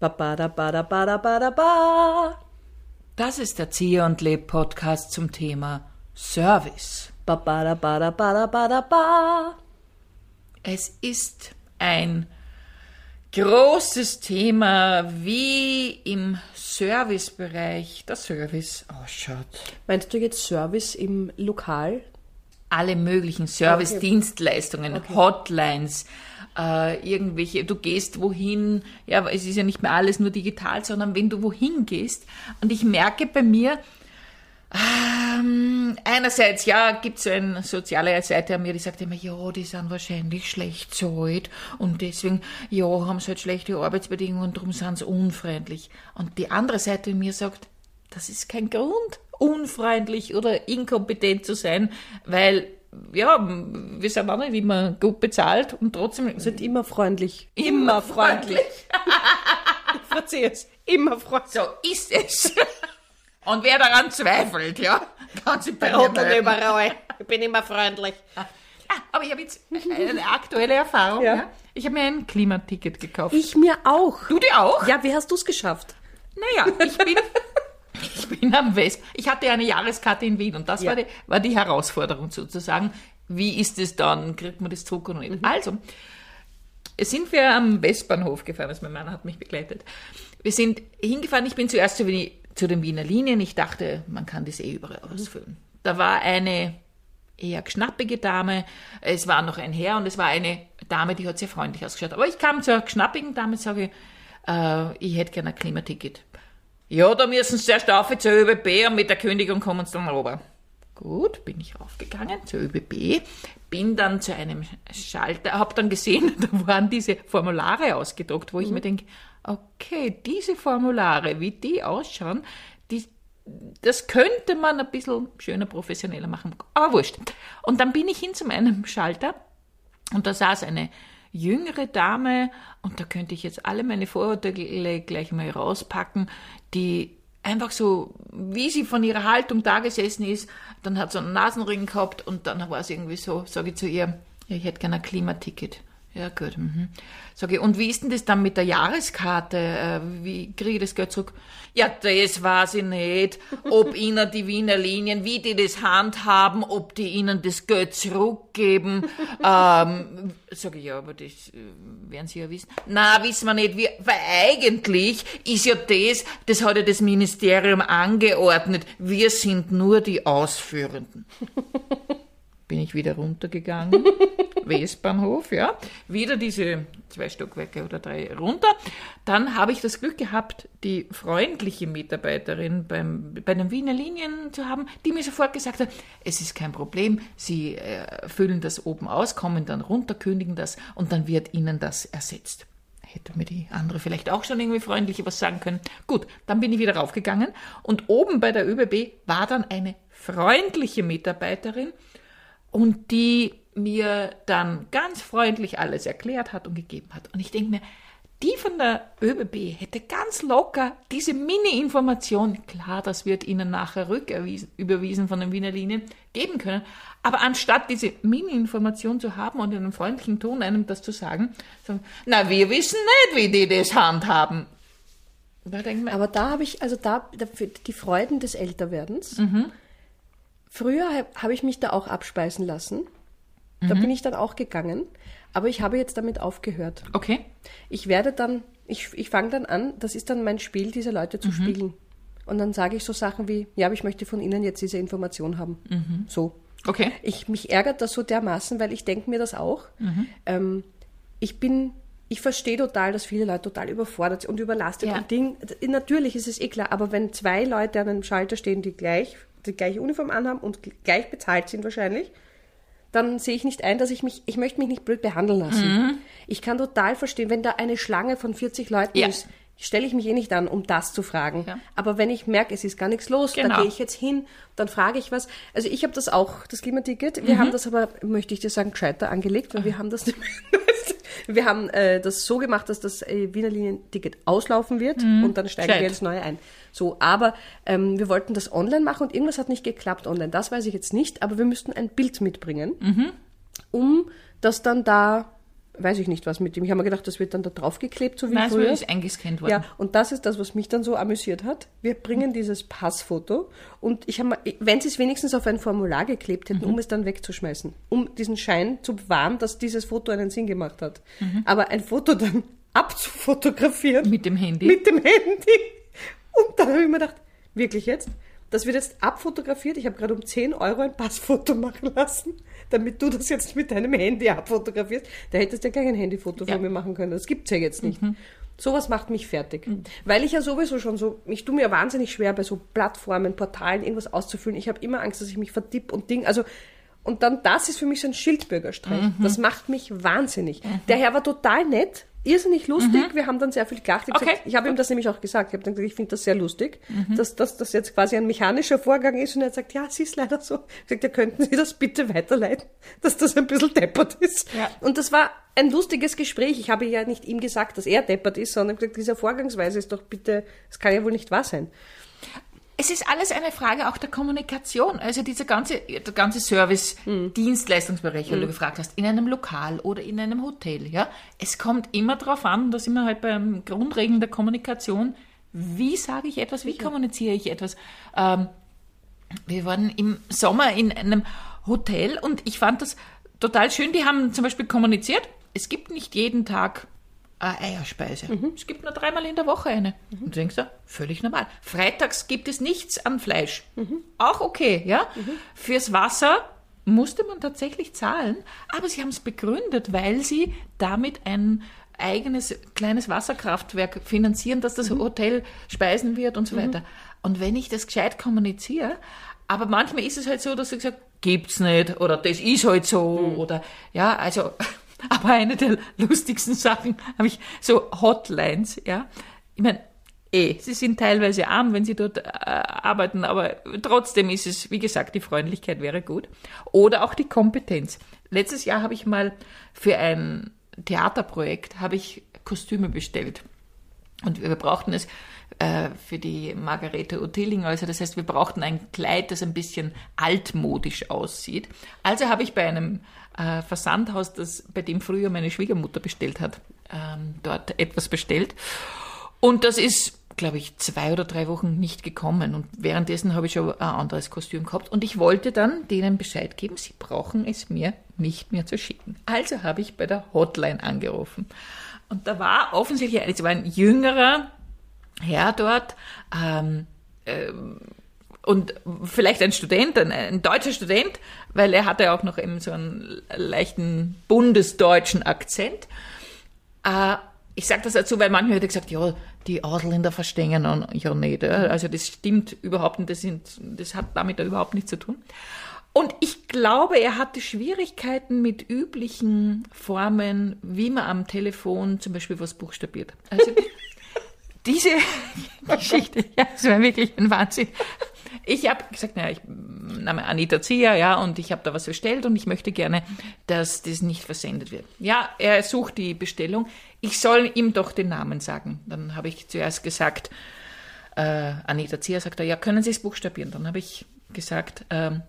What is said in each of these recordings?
Ba ba da ba da ba da ba da ba. Das ist der Ziehe und Leb Podcast zum Thema Service. Ba ba da ba da ba da ba da ba. Es ist ein großes Thema, wie im Servicebereich der Service ausschaut. Meinst du jetzt Service im Lokal? Alle möglichen Service-Dienstleistungen, Hotlines, äh, irgendwelche, du gehst wohin, ja, es ist ja nicht mehr alles nur digital, sondern wenn du wohin gehst. Und ich merke bei mir, ähm, einerseits, ja, gibt es so eine soziale Seite an mir, die sagt immer, ja, die sind wahrscheinlich schlecht zahlt und deswegen, ja, haben sie halt schlechte Arbeitsbedingungen und darum sind sie unfreundlich. Und die andere Seite in mir sagt, das ist kein Grund, unfreundlich oder inkompetent zu sein, weil, ja, wir sind auch nicht immer gut bezahlt und trotzdem Sind immer freundlich. immer freundlich. Ich verzeihe es. Immer freundlich. So ist es. Und wer daran zweifelt, ja, kann sich bei mir überall. Ich bin immer freundlich. Ah, aber ich habe jetzt eine aktuelle Erfahrung. Ja. Ja. Ich habe mir ein Klimaticket gekauft. Ich mir auch. du dir auch? Ja, wie hast du es geschafft? Naja, ich bin, bin am West. Ich hatte eine Jahreskarte in Wien und das Ja. war, die, war die Herausforderung sozusagen. Wie ist es dann? Kriegt man das zurück oder nicht? Also, sind wir am Westbahnhof gefahren, also mein Mann hat mich begleitet. Wir sind hingefahren, ich bin zuerst zu, zu den Wiener Linien, ich dachte, man kann das eh überall ausfüllen. Da war eine eher schnappige Dame, es war noch ein Herr und es war eine Dame, die hat sehr freundlich ausgeschaut. Aber ich kam zur schnappigen Dame und sage, äh, ich hätte gerne ein Klimaticket. Ja, da müssen Sie erst auf zur ÖBB und mit der Kündigung kommen Sie dann rüber. Gut, bin ich raufgegangen zur ÖBB, bin dann zu einem Schalter, habe dann gesehen, da waren diese Formulare ausgedruckt, wo ich mir denke, okay, diese Formulare, wie die ausschauen, die, das könnte man ein bisschen schöner, professioneller machen. Aber wurscht. Und dann bin ich hin zu meinem Schalter und da saß eine jüngere Dame, und da könnte ich jetzt alle meine Vorurteile gleich mal rauspacken, die einfach so, wie sie von ihrer Haltung da gesessen ist, dann hat sie einen Nasenring gehabt und dann war es irgendwie so, sage ich zu ihr, ich hätte gerne ein Klimaticket. Ja, gut. Mhm. Sag ich, und wie ist denn das dann mit der Jahreskarte? Äh, Wie kriege ich das Geld zurück? Ja, das weiß ich nicht. Ob Ihnen die Wiener Linien, wie die das handhaben, ob die Ihnen das Geld zurückgeben. ähm, sag ich, ja, aber das äh, werden Sie ja wissen. Na, wissen wir nicht. Wir, weil eigentlich ist ja das, das hat ja das Ministerium angeordnet. Wir sind nur die Ausführenden bin ich wieder runtergegangen, Westbahnhof, ja, wieder diese zwei Stockwerke oder drei runter. Dann habe ich das Glück gehabt, die freundliche Mitarbeiterin beim, bei den Wiener Linien zu haben, die mir sofort gesagt hat, es ist kein Problem, Sie äh, füllen das oben aus, kommen dann runter, kündigen das und dann wird Ihnen das ersetzt. Hätte mir die andere vielleicht auch schon irgendwie freundlich was sagen können. Gut, dann bin ich wieder raufgegangen und oben bei der ÖBB war dann eine freundliche Mitarbeiterin, und die mir dann ganz freundlich alles erklärt hat und gegeben hat. Und ich denke mir, die von der ÖBB hätte ganz locker diese Mini-Information, klar, das wird Ihnen nachher rücküberwiesen von den Wiener Linien, geben können. Aber anstatt diese Mini-Information zu haben und in einem freundlichen Ton einem das zu sagen, sagen, na, wir wissen nicht, wie die das handhaben. Da man, Aber da habe ich, also da, die Freuden des Älterwerdens. Früher habe hab ich mich da auch abspeisen lassen. Da bin ich dann auch gegangen. Aber ich habe jetzt damit aufgehört. okay, Ich werde dann, ich, ich fange dann an, das ist dann mein Spiel, diese Leute zu spielen. Und dann sage ich so Sachen wie, ja, aber ich möchte von Ihnen jetzt diese Information haben. So. okay. Ich, mich ärgert das so dermaßen, weil ich denke mir das auch. Ähm, ich bin, ich verstehe total, dass viele Leute total überfordert sind und überlastet Ja. und Ding. Natürlich ist es eh klar, aber wenn zwei Leute an einem Schalter stehen, die gleich die gleiche Uniform anhaben und gl- gleich bezahlt sind wahrscheinlich, dann sehe ich nicht ein, dass ich mich, ich möchte mich nicht blöd behandeln lassen. Ich kann total verstehen, wenn da eine Schlange von 40 Leuten Ja. ist, stelle ich mich eh nicht an, um das zu fragen. Ja. Aber wenn ich merke, es ist gar nichts los, dann Genau. gehe ich jetzt hin, dann frage ich was. Also ich habe das auch, das Klimaticket. Wir haben das aber, möchte ich dir sagen, gescheiter angelegt, weil wir haben das. Wir haben äh, das so gemacht, dass das äh, Wiener Linien-Ticket auslaufen wird und dann steigen Gescheit. wir ins Neue ein. So, aber ähm, wir wollten das online machen und irgendwas hat nicht geklappt online. Das weiß ich jetzt nicht, aber wir müssten ein Bild mitbringen, um das dann da weiß ich nicht was mit dem. Ich habe mir gedacht, das wird dann da draufgeklebt, so wie Nein, es früher. ist eingescannt worden. Ja, und das ist das, was mich dann so amüsiert hat. Wir bringen dieses Passfoto und ich habe, wenn sie es wenigstens auf ein Formular geklebt hätten, Mhm. um es dann wegzuschmeißen, um diesen Schein zu bewahren, dass dieses Foto einen Sinn gemacht hat. Mhm. Aber ein Foto dann abzufotografieren Mit dem Handy. mit dem Handy. Und dann habe ich mir gedacht, wirklich jetzt? Das wird jetzt abfotografiert. Ich habe gerade um 10 Euro ein Passfoto machen lassen, damit du das jetzt mit deinem Handy abfotografierst. Da hättest du ja gleich ein Handyfoto Ja. von mir machen können. Das gibt's ja jetzt nicht. Sowas macht mich fertig. Weil ich ja sowieso schon so, ich tue mir wahnsinnig schwer bei so Plattformen, Portalen irgendwas auszufüllen. Ich habe immer Angst, dass ich mich vertipp und Ding. Also, und dann das ist für mich so ein Schildbürgerstreich. Das macht mich wahnsinnig. Der Herr war total nett, irrsinnig lustig. Wir haben dann sehr viel gelacht. Ich, Okay. gesagt, ich habe ihm das nämlich auch gesagt. Ich habe dann gesagt, ich finde das sehr lustig, dass, dass das jetzt quasi ein mechanischer Vorgang ist. Und er gesagt, ja, es ist leider so. Ich gesagt, ja, könnten Sie das bitte weiterleiten, dass das ein bisschen deppert ist. Ja. Und das war ein lustiges Gespräch. Ich habe ja nicht ihm gesagt, dass er deppert ist, sondern gesagt, diese Vorgangsweise ist doch bitte, das kann ja wohl nicht wahr sein. Es ist alles eine Frage auch der Kommunikation. Also dieser ganze, der ganze Service, Dienstleistungsbereich, weil du gefragt hast, in einem Lokal oder in einem Hotel, ja. Es kommt immer darauf an, da sind wir halt beim Grundregeln der Kommunikation. Wie sage ich etwas? Wie kommuniziere ich etwas? Ähm, wir waren im Sommer in einem Hotel und ich fand das total schön. Die haben zum Beispiel kommuniziert, es gibt nicht jeden Tag eine Eierspeise. Es gibt nur dreimal in der Woche eine. Und du denkst du, völlig normal. Freitags gibt es nichts an Fleisch. Auch okay, ja. Fürs Wasser musste man tatsächlich zahlen, aber sie haben es begründet, weil sie damit ein eigenes kleines Wasserkraftwerk finanzieren, dass das Hotel speisen wird und so weiter. Und wenn ich das gescheit kommuniziere, aber manchmal ist es halt so, dass du gesagt, gibt's nicht oder das ist halt so oder ja, also aber eine der lustigsten Sachen habe ich so Hotlines, ja. Ich meine, eh, sie sind teilweise arm, wenn sie dort äh, arbeiten, aber trotzdem ist es, wie gesagt, die Freundlichkeit wäre gut. Oder auch die Kompetenz. Letztes Jahr habe ich mal für ein Theaterprojekt habe ich Kostüme bestellt. Und wir brauchten es äh, für die Margarete Ottiling. Also das heißt, wir brauchten ein Kleid, das ein bisschen altmodisch aussieht. Also habe ich bei einem äh, Versandhaus, das bei dem früher meine Schwiegermutter bestellt hat, ähm, dort etwas bestellt. Und das ist, glaube ich, zwei oder drei Wochen nicht gekommen. Und währenddessen habe ich schon ein anderes Kostüm gehabt. Und ich wollte dann denen Bescheid geben, sie brauchen es mir nicht mehr zu schicken. Also habe ich bei der Hotline angerufen. Und da war offensichtlich, es war ein jüngerer Herr dort, ähm, ähm, und vielleicht ein Student, ein, ein deutscher Student, weil er hatte auch noch eben so einen leichten bundesdeutschen Akzent. Äh, ich sage das dazu, weil manchmal hat er gesagt, ja, die Adländer verstehen ja nicht. Also das stimmt überhaupt nicht, das, sind, das hat damit überhaupt nichts zu tun. Und ich glaube, er hatte Schwierigkeiten mit üblichen Formen, wie man am Telefon zum Beispiel was buchstabiert. Also diese Geschichte, ja, das war wirklich ein Wahnsinn. Ich habe gesagt, naja, ich name Anita Zier, ja, und ich habe da was bestellt und ich möchte gerne, dass das nicht versendet wird. Ja, er sucht die Bestellung. Ich soll ihm doch den Namen sagen. Dann habe ich zuerst gesagt, äh, Anita Zier sagt er, ja, können Sie es buchstabieren? Dann habe ich gesagt, ähm,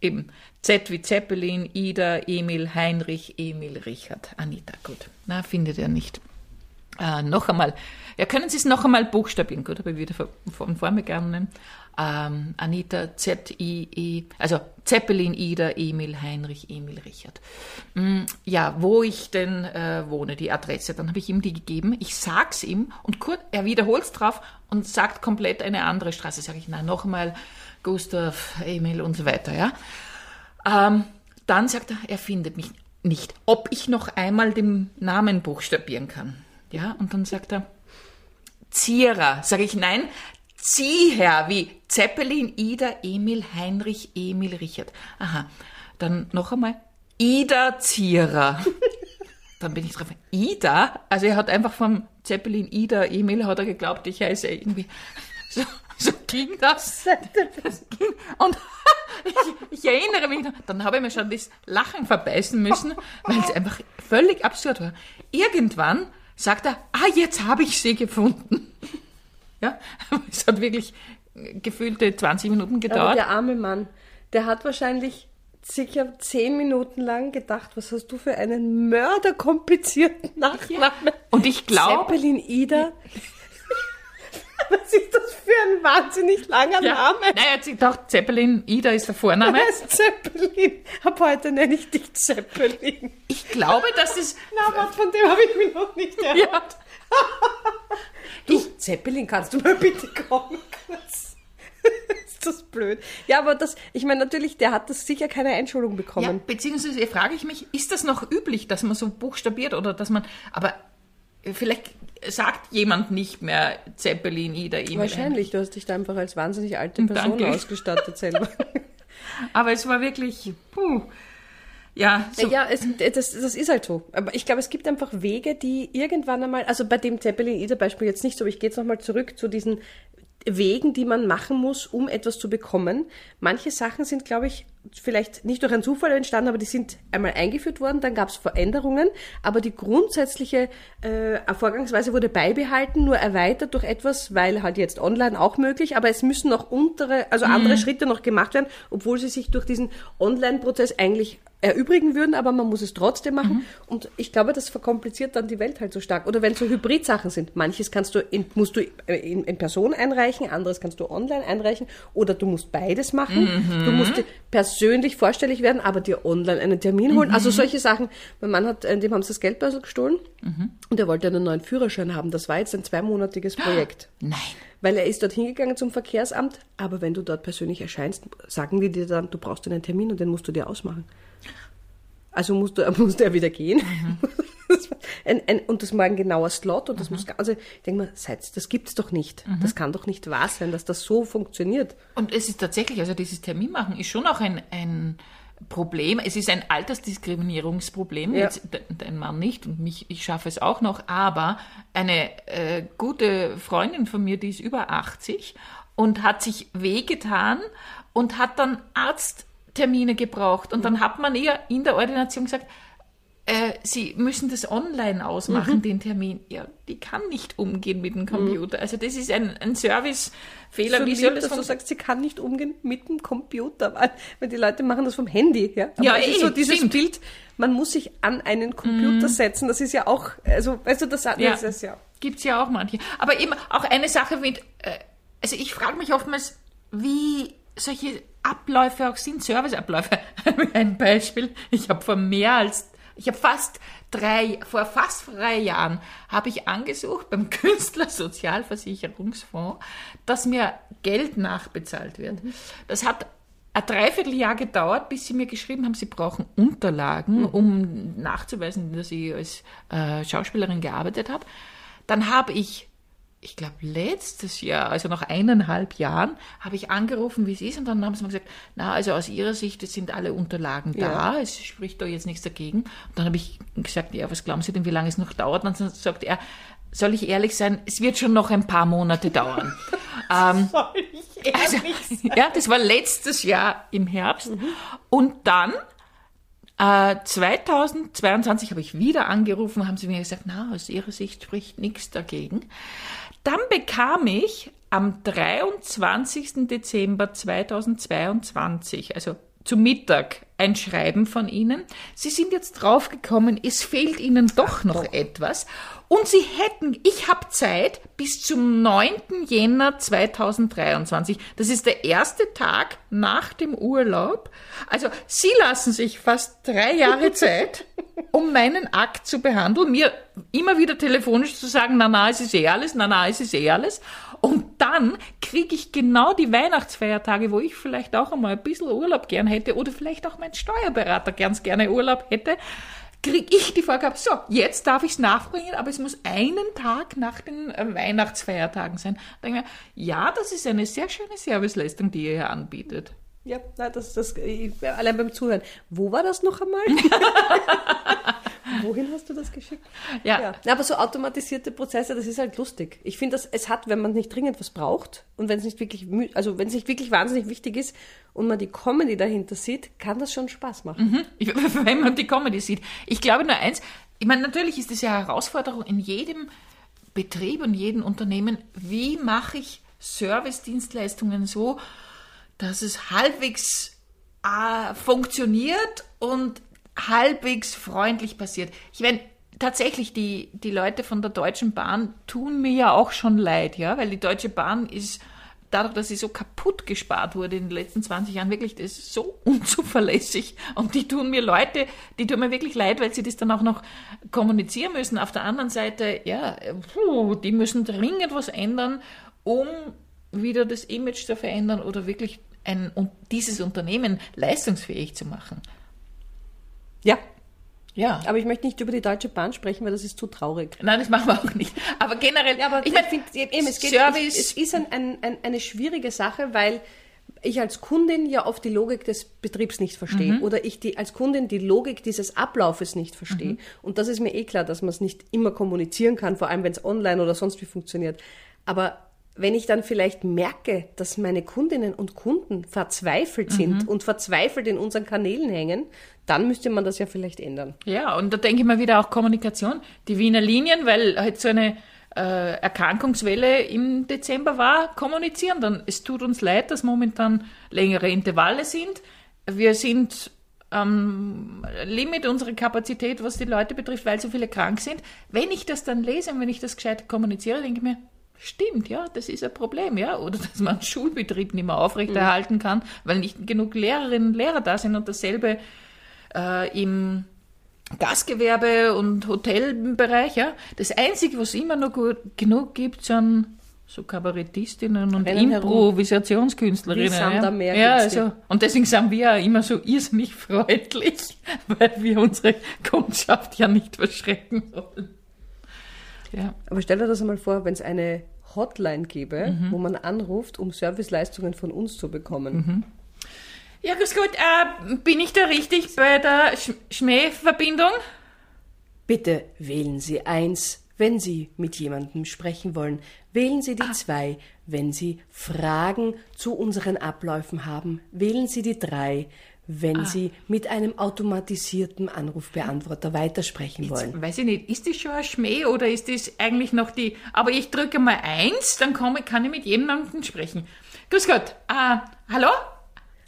eben Z wie Zeppelin, Ida, Emil, Heinrich, Emil, Richard, Anita. Gut, na, findet er nicht. Äh, noch einmal, ja, können Sie es noch einmal buchstabieren? Gut, habe ich wieder von, von vorn begonnen. Ähm, Anita, Z-I-E, also Zeppelin, Ida, Emil, Heinrich, Emil, Richard. Mm, ja, wo ich denn äh, wohne, die Adresse, dann habe ich ihm die gegeben. Ich sag's ihm und kurz, er wiederholt's drauf und sagt komplett eine andere Straße. Sage ich, na, noch einmal Gustav, Emil und so weiter, ja. Ähm, dann sagt er, er findet mich nicht. Ob ich noch einmal den Namen buchstabieren kann. Ja, und dann sagt er, Zierer. Sage ich, nein, Zieher, wie Zeppelin, Ida, Emil, Heinrich, Emil, Richard. Aha, dann noch einmal, Ida Zierer. dann bin ich drauf, Ida? Also er hat einfach vom Zeppelin, Ida, Emil, hat er geglaubt, ich heiße irgendwie, so, so ging das. das ging. Und ich, ich erinnere mich noch, dann habe ich mir schon das Lachen verbeißen müssen, weil es einfach völlig absurd war. Irgendwann sagt er, ah, jetzt habe ich sie gefunden. Ja, es hat wirklich gefühlte 20 Minuten Aber gedauert. der arme Mann, der hat wahrscheinlich sicher zehn Minuten lang gedacht, was hast du für einen mörderkomplizierten Nachnamen? Und ich glaube, Zeppelin Ida. was ist das für ein wahnsinnig langer ja, Name? er hat sich gedacht, Zeppelin, Ida ist der Vorname. Er heißt Zeppelin. Ab heute nenne ich dich Zeppelin. Ich glaube, dass das, Na, was von dem habe ich mich noch nicht gehört. ja, Du, Zeppelin, kannst du mal bitte kommen kurz? ist das blöd. Ja, aber das, ich meine, natürlich, der hat das sicher keine Einschulung ja, bekommen. beziehungsweise frage ich mich, ist das noch üblich, dass man so buchstabiert oder dass man, aber vielleicht sagt jemand nicht mehr Zeppelin, Ida, E-Mail. Wahrscheinlich, du hast dich da einfach als wahnsinnig alte Person Danke. ausgestattet selber. Aber es war wirklich, puh, ja, so, Ja, es, das, das ist halt so. Aber ich glaube, es gibt einfach Wege, die irgendwann einmal, also bei dem Zeppelin-Ida-Beispiel jetzt nicht so, aber ich gehe jetzt nochmal zurück zu diesen Wegen, die man machen muss, um etwas zu bekommen. Manche Sachen sind, glaube ich, vielleicht nicht durch einen Zufall entstanden, aber die sind einmal eingeführt worden, dann gab es Veränderungen, aber die grundsätzliche äh, Vorgangsweise wurde beibehalten, nur erweitert durch etwas, weil halt jetzt online auch möglich, aber es müssen noch untere, also andere Schritte noch gemacht werden, obwohl sie sich durch diesen Online-Prozess eigentlich erübrigen würden, aber man muss es trotzdem machen. Und ich glaube, das verkompliziert dann die Welt halt so stark. Oder wenn so Hybrid-Sachen sind. Manches kannst du in, musst du in, in Person einreichen, anderes kannst du online einreichen. Oder du musst beides machen. Du musst dir persönlich vorstellig werden, aber dir online einen Termin holen. Also solche Sachen. Mein Mann hat, äh, dem haben sie das Geldbörsel gestohlen. Und er wollte einen neuen Führerschein haben. Das war jetzt ein zweimonatiges Projekt. nein. Weil er ist dort hingegangen zum Verkehrsamt, aber wenn du dort persönlich erscheinst, sagen die dir dann, du brauchst einen Termin und den musst du dir ausmachen. Also musst du, musste er wieder gehen. War ein, ein, und das war ein genauer Slot und das muss, also ich denke mal, seid, das gibt's doch nicht. Das kann doch nicht wahr sein, dass das so funktioniert. Und es ist tatsächlich, also dieses Terminmachen ist schon auch ein, ein Problem. Es ist ein Altersdiskriminierungsproblem. Ja. Jetzt de- dein Mann nicht und mich, ich schaffe es auch noch. Aber eine äh, gute Freundin von mir, die ist über 80 und hat sich wehgetan und hat dann Arzttermine gebraucht. Und dann hat man ihr in der Ordination gesagt, äh, Sie müssen das online ausmachen, den Termin. Ja, die kann nicht umgehen mit dem Computer. Also das ist ein, ein Servicefehler. so Wie soll das dass du sagst, sie kann nicht umgehen mit dem Computer, weil, weil die Leute machen das vom Handy. Ja, Aber Ja, es ist eh, so dieses stimmt. Bild, man muss sich an einen Computer setzen. Das ist ja auch, also weißt du, das, Ja. das ist ja. Gibt's ja auch manche. Aber eben auch eine Sache mit, äh, also ich frage mich oftmals, wie solche Abläufe auch sind, Serviceabläufe. Ein Beispiel, ich habe vor mehr als, ich habe fast drei, vor fast drei Jahren habe ich angesucht beim Künstlersozialversicherungsfonds, dass mir Geld nachbezahlt wird. Das hat ein Dreivierteljahr gedauert, bis sie mir geschrieben haben, sie brauchen Unterlagen, um nachzuweisen, dass ich als äh, Schauspielerin gearbeitet habe. Dann habe ich, ich glaube letztes Jahr, also nach eineinhalb Jahren, habe ich angerufen, wie es ist, und dann haben sie mir gesagt, na, also aus ihrer Sicht es sind alle Unterlagen da, es spricht da jetzt nichts dagegen. Und dann habe ich gesagt, ja, was glauben Sie denn, wie lange es noch dauert? Und dann sagt er, soll ich ehrlich sein, es wird schon noch ein paar Monate dauern. ähm, Soll ich also, ja, das war letztes Jahr im Herbst. Und dann, äh, 2022 habe ich wieder angerufen, haben sie mir gesagt, na, aus ihrer Sicht spricht nichts dagegen. Dann bekam ich am 23. Dezember 2022, also zu Mittag, ein Schreiben von Ihnen. Sie sind jetzt draufgekommen, es fehlt Ihnen doch noch etwas. Und Sie hätten, ich habe Zeit bis zum 9. Jänner 2023. Das ist der erste Tag nach dem Urlaub. Also Sie lassen sich fast drei Jahre Zeit, um meinen Akt zu behandeln, mir immer wieder telefonisch zu sagen, na na, es ist eh alles, na na, es ist eh alles. Und dann kriege ich genau die Weihnachtsfeiertage, wo ich vielleicht auch einmal ein bisschen Urlaub gern hätte oder vielleicht auch mein Steuerberater ganz gerne Urlaub hätte, kriege ich die Vorgabe, so, jetzt darf ich es nachbringen, aber es muss einen Tag nach den äh, Weihnachtsfeiertagen sein. Da denke ich mir, ja, das ist eine sehr schöne Serviceleistung, die ihr hier anbietet. Ja, das, das, ich, allein beim Zuhören. Wo war das noch einmal? Wohin hast du das geschickt? Ja. ja. Na, Aber so automatisierte Prozesse, das ist halt lustig. Ich finde, dass es hat, wenn man nicht dringend was braucht und wenn es nicht wirklich, also wenn es nicht wirklich wahnsinnig wichtig ist und man die Comedy dahinter sieht, kann das schon Spaß machen. Ich, wenn man die Comedy sieht. Ich glaube nur eins, ich meine, natürlich ist es ja eine Herausforderung in jedem Betrieb und jedem Unternehmen, wie mache ich Servicedienstleistungen so, dass es halbwegs äh, funktioniert und halbwegs freundlich passiert. Ich meine, tatsächlich, die, die Leute von der Deutschen Bahn tun mir ja auch schon leid, ja, weil die Deutsche Bahn ist dadurch, dass sie so kaputt gespart wurde in den letzten 20 Jahren, wirklich, das ist so unzuverlässig. Und die tun mir Leute, die tun mir wirklich leid, weil sie das dann auch noch kommunizieren müssen. Auf der anderen Seite, ja, die müssen dringend was ändern, um wieder das Image zu verändern oder wirklich ein, dieses Unternehmen leistungsfähig zu machen. Ja, Ja. aber ich möchte nicht über die Deutsche Bahn sprechen, weil das ist zu traurig. Nein, das machen wir auch nicht. Aber generell, Ja, aber ich meine, finde, eben, es, geht, Service- es, es ist ein, ein, ein, eine schwierige Sache, weil ich als Kundin ja oft die Logik des Betriebs nicht verstehe Mhm. oder ich die, als Kundin die Logik dieses Ablaufes nicht verstehe. Mhm. Und das ist mir eh klar, dass man es nicht immer kommunizieren kann, vor allem wenn es online oder sonst wie funktioniert. Aber wenn ich dann vielleicht merke, dass meine Kundinnen und Kunden verzweifelt sind Mhm. und verzweifelt in unseren Kanälen hängen, dann müsste man das ja vielleicht ändern. Ja, und da denke ich mal wieder auch Kommunikation. Die Wiener Linien, weil halt so eine äh, Erkrankungswelle im Dezember war, kommunizieren dann. Es tut uns leid, dass momentan längere Intervalle sind. Wir sind am Limit unserer Kapazität, was die Leute betrifft, weil so viele krank sind. Wenn ich das dann lese und wenn ich das gescheit kommuniziere, denke ich mir, stimmt, ja, das ist ein Problem, ja. Oder dass man einen Schulbetrieb nicht mehr aufrechterhalten kann, weil nicht genug Lehrerinnen und Lehrer da sind und dasselbe äh, im Gastgewerbe und Hotelbereich, ja. Das Einzige, was immer noch gut genug gibt, sind so Kabarettistinnen und Rennen herum. Improvisationskünstlerinnen. Sand ja. ja, also, und deswegen sind wir ja immer so irrsinnig freundlich, weil wir unsere Kundschaft ja nicht verschrecken wollen. Ja. Aber stell dir das einmal vor, wenn es eine Hotline gäbe, Mhm. wo man anruft, um Serviceleistungen von uns zu bekommen. Mhm. Ja, grüß Gott, äh, bin ich da richtig bei der Sch Schmähverbindung? Bitte wählen Sie eins, wenn Sie mit jemandem sprechen wollen. Wählen Sie die Ah. zwei, wenn Sie Fragen zu unseren Abläufen haben. Wählen Sie die drei, wenn Ah. Sie mit einem automatisierten Anrufbeantworter weitersprechen wollen. Weiß ich nicht, ist das schon ein Schmäh oder ist das eigentlich noch die. Aber ich drücke mal eins, dann komme, kann ich mit jemandem sprechen. Grüß Gott, äh, hallo?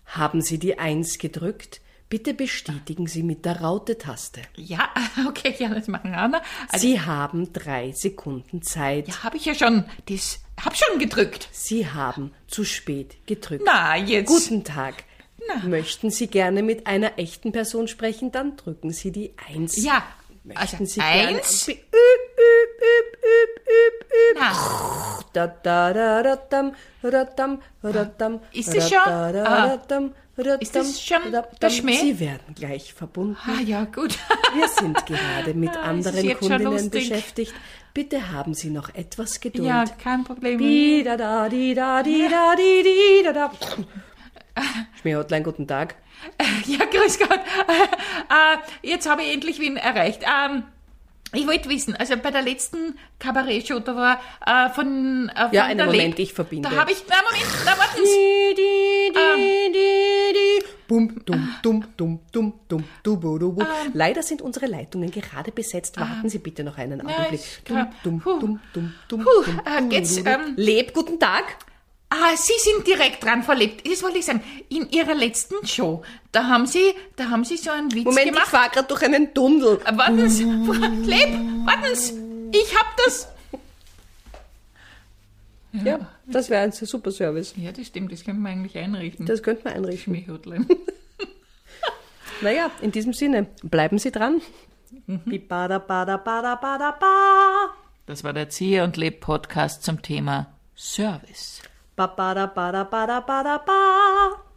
Haben Sie die eins gedrückt? Bitte bestätigen Sie mit der Raute-Taste. Ja, okay, ja, das machen wir. Also, Sie haben drei Sekunden Zeit. ja, habe ich ja schon, das, hab schon gedrückt. Sie haben zu spät gedrückt. Na, jetzt. Guten Tag. Na. Möchten Sie gerne mit einer echten Person sprechen, dann drücken Sie die Eins. Ja, Möchten also Sie eins. gerne. Ist da, schon? Ah. Ist das schon der. Schmäh? Sie werden gleich verbunden. ah, ja, gut. Wir sind gerade mit Ah, es anderen Kundinnen beschäftigt. Bitte haben Sie noch etwas Geduld. ja, kein Problem. Da da da da da da. Schmähhotline, guten Tag. Ja, grüß Gott. Äh, jetzt habe ich endlich Wien erreicht. Ähm, ich wollte wissen, also bei der letzten Kabarett-Show, da war äh, von, äh, von Ja, einen der Moment, Leb- ich verbinde. Da habe ich, na Moment, na warten Sie. Di, Ah. Bum, dum, dum, dum, dum, dum, du, bu, du, bu. Leider sind unsere Leitungen gerade besetzt. Warten Sie bitte noch einen Augenblick. ich Dum, kann- dum, Puh. dum, dum, dum, Puh, dum, äh, du, geht's, du, du. ähm, Leb, guten Tag. Ah, Sie sind direkt dran verlebt. Das wollte ich sagen. In Ihrer letzten Show, da haben Sie, da haben Sie so einen Witz Moment, ich gemacht. fahre gerade durch einen Tunnel. Äh, Warten Sie, Leb, warten Sie. Ich hab das. Ja, das wäre ein super Service. Ja, das stimmt, das können wir eigentlich einrichten. Das könnte man einrichten. Schmähhotline. Naja, in diesem Sinne, bleiben Sie dran. Mhm. Bi, bada, bada, bada, bada, ba. Das war der Ziehe und Leb Podcast zum Thema Service. Ba ba da ba da ba da ba da ba.